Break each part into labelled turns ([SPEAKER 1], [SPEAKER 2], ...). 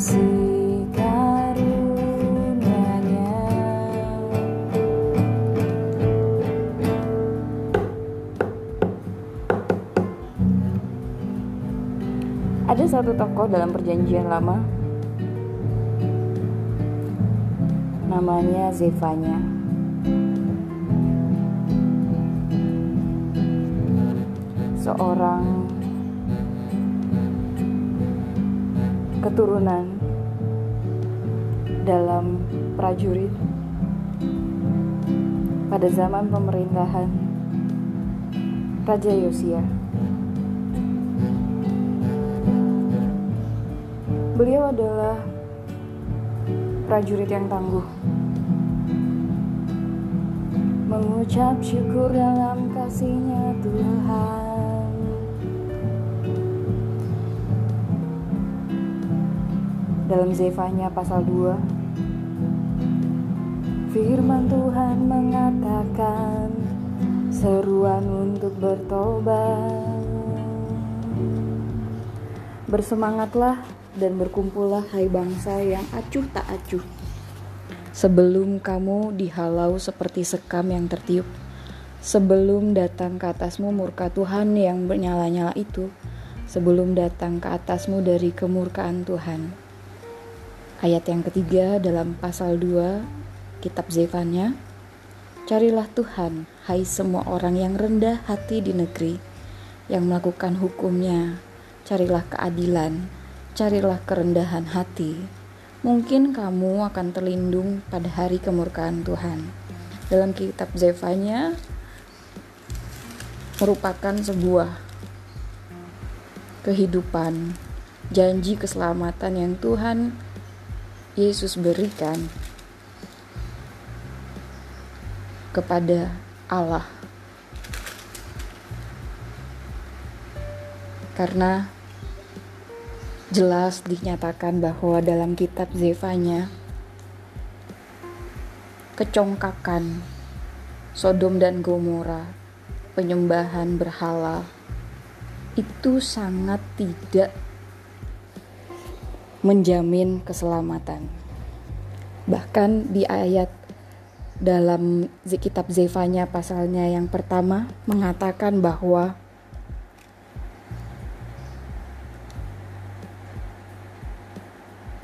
[SPEAKER 1] Ada satu tokoh dalam perjanjian lama. Namanya Zevanya, Seorang keturunan dalam prajurit pada zaman pemerintahan Raja Yosia. Beliau adalah prajurit yang tangguh. Mengucap syukur dalam kasihnya Tuhan. Dalam Zefanya pasal 2, firman Tuhan mengatakan seruan untuk bertobat. Bersemangatlah dan berkumpullah hai bangsa yang acuh tak acuh. Sebelum kamu dihalau seperti sekam yang tertiup, sebelum datang ke atasmu murka Tuhan yang bernyala-nyala itu, sebelum datang ke atasmu dari kemurkaan Tuhan. Ayat yang ketiga dalam pasal 2 kitab Zefanya, Carilah Tuhan, hai semua orang yang rendah hati di negeri, yang melakukan hukumnya, carilah keadilan, carilah kerendahan hati. Mungkin kamu akan terlindung pada hari kemurkaan Tuhan. Dalam kitab Zefanya merupakan sebuah kehidupan, janji keselamatan yang Tuhan Yesus berikan kepada Allah. Karena jelas dinyatakan bahwa dalam kitab Zefanya kecongkakan Sodom dan Gomora, penyembahan berhala itu sangat tidak menjamin keselamatan. Bahkan di ayat dalam kitab Zefanya pasalnya yang pertama mengatakan bahwa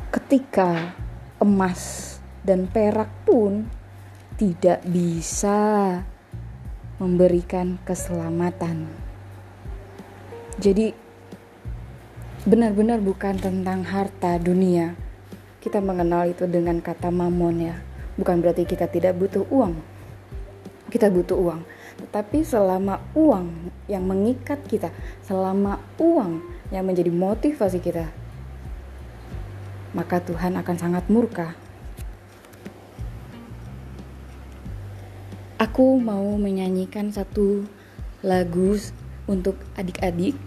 [SPEAKER 1] ketika emas dan perak pun tidak bisa memberikan keselamatan. Jadi benar-benar bukan tentang harta dunia. Kita mengenal itu dengan kata mamon ya. Bukan berarti kita tidak butuh uang. Kita butuh uang. Tetapi selama uang yang mengikat kita, selama uang yang menjadi motivasi kita, maka Tuhan akan sangat murka. Aku mau menyanyikan satu lagu untuk adik-adik,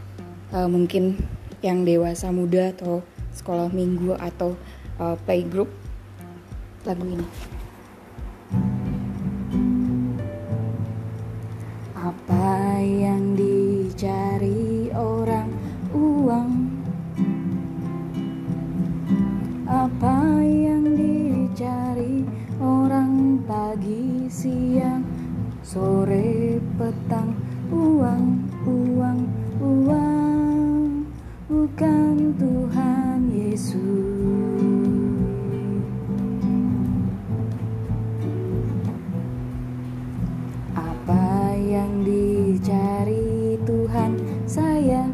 [SPEAKER 1] uh, mungkin yang dewasa muda atau sekolah minggu atau uh, playgroup. Lagu ini. Apa yang dicari orang uang Apa yang dicari orang pagi, siang, sore, petang, uang, uang, uang, bukan Tuhan Yesus. Apa yang dicari Tuhan saya?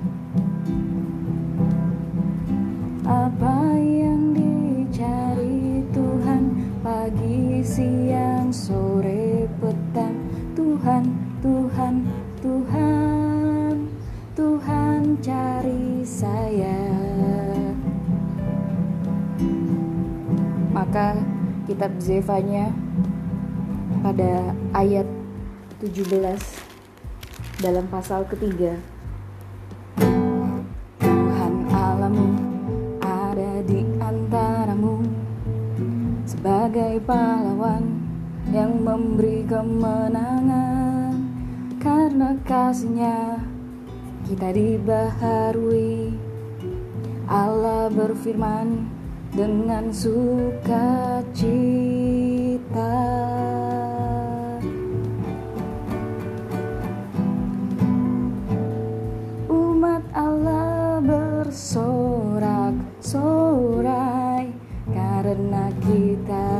[SPEAKER 1] Maka kitab Zefanya pada ayat 17 dalam pasal ketiga. Tuhan alamu ada di antaramu sebagai pahlawan yang memberi kemenangan. Karena kasihnya kita dibaharui Allah berfirman dengan sukacita. Umat Allah bersorak sorai karena kita.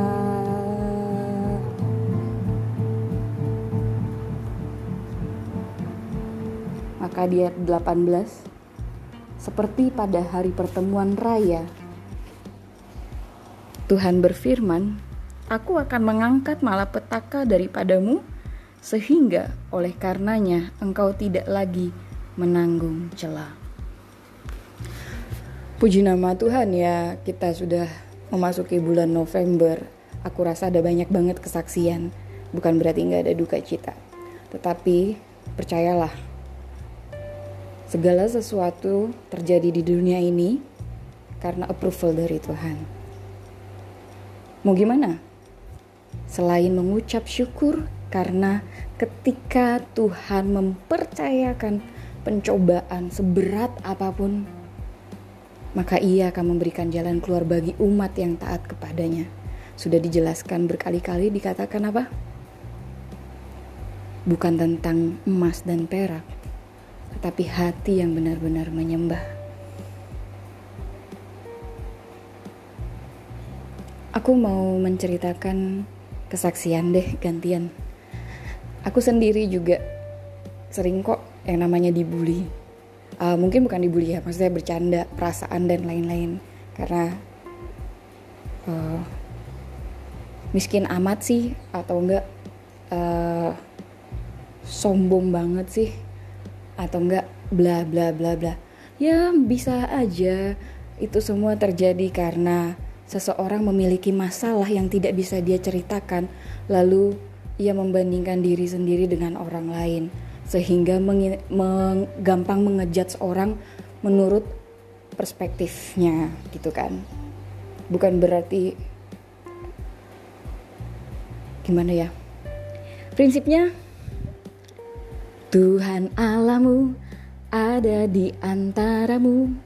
[SPEAKER 1] Maka dia 18 seperti pada hari pertemuan raya Tuhan berfirman Aku akan mengangkat malapetaka daripadamu sehingga oleh karenanya engkau tidak lagi menanggung celah. Puji nama Tuhan ya, kita sudah memasuki bulan November. Aku rasa ada banyak banget kesaksian. Bukan berarti nggak ada duka cita. Tetapi percayalah, segala sesuatu terjadi di dunia ini karena approval dari Tuhan. Mau gimana? Selain mengucap syukur karena ketika Tuhan mempercayakan pencobaan seberat apa pun maka ia akan memberikan jalan keluar bagi umat yang taat kepadanya. Sudah dijelaskan berkali-kali dikatakan apa? Bukan tentang emas dan perak, tetapi hati yang benar-benar menyembah. Aku mau menceritakan kesaksian deh gantian. Aku sendiri juga sering kok yang namanya dibully. Uh, mungkin bukan dibully ya maksudnya bercanda perasaan dan lain-lain. Karena uh, miskin amat sih atau enggak uh, sombong banget sih atau enggak bla bla bla bla. Ya bisa aja itu semua terjadi karena seseorang memiliki masalah yang tidak bisa dia ceritakan lalu ia membandingkan diri sendiri dengan orang lain sehingga meng, meng, gampang mengejat seorang menurut perspektifnya gitu kan. Bukan berarti gimana ya? Prinsipnya Tuhan Alamu ada di antaramu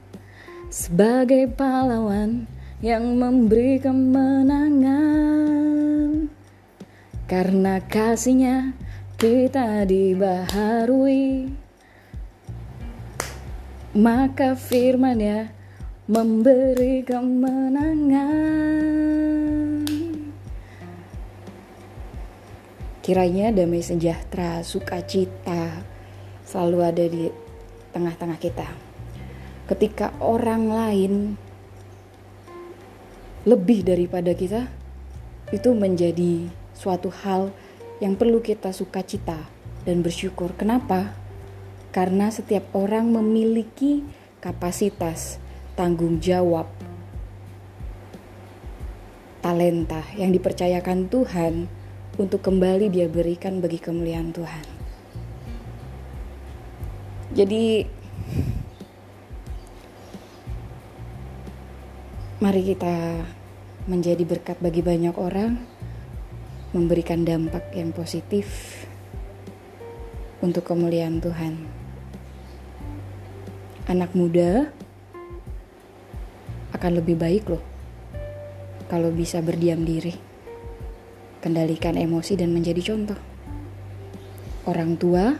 [SPEAKER 1] sebagai pahlawan yang memberi kemenangan karena kasihnya kita dibaharui. Maka firman-Nya memberi kemenangan kiranya damai sejahtera sukacita selalu ada di tengah-tengah kita. Ketika orang lain lebih daripada kita itu menjadi suatu hal yang perlu kita sukacita dan bersyukur. Kenapa? Karena setiap orang memiliki kapasitas, tanggung jawab, talenta yang dipercayakan Tuhan untuk kembali dia berikan bagi kemuliaan Tuhan. Jadi mari kita menjadi berkat bagi banyak orang memberikan dampak yang positif untuk kemuliaan Tuhan. Anak muda akan lebih baik loh kalau bisa berdiam diri, kendalikan emosi dan menjadi contoh. Orang tua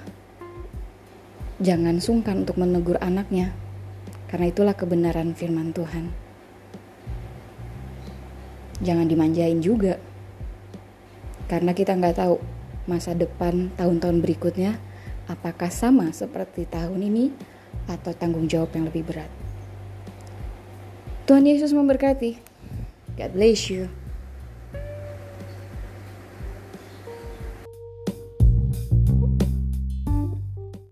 [SPEAKER 1] jangan sungkan untuk menegur anaknya, karena itulah kebenaran firman Tuhan. Jangan dimanjain juga karena kita nggak tahu masa depan tahun-tahun berikutnya apakah sama seperti tahun ini atau tanggung jawab yang lebih berat. Tuhan Yesus memberkati. God bless you.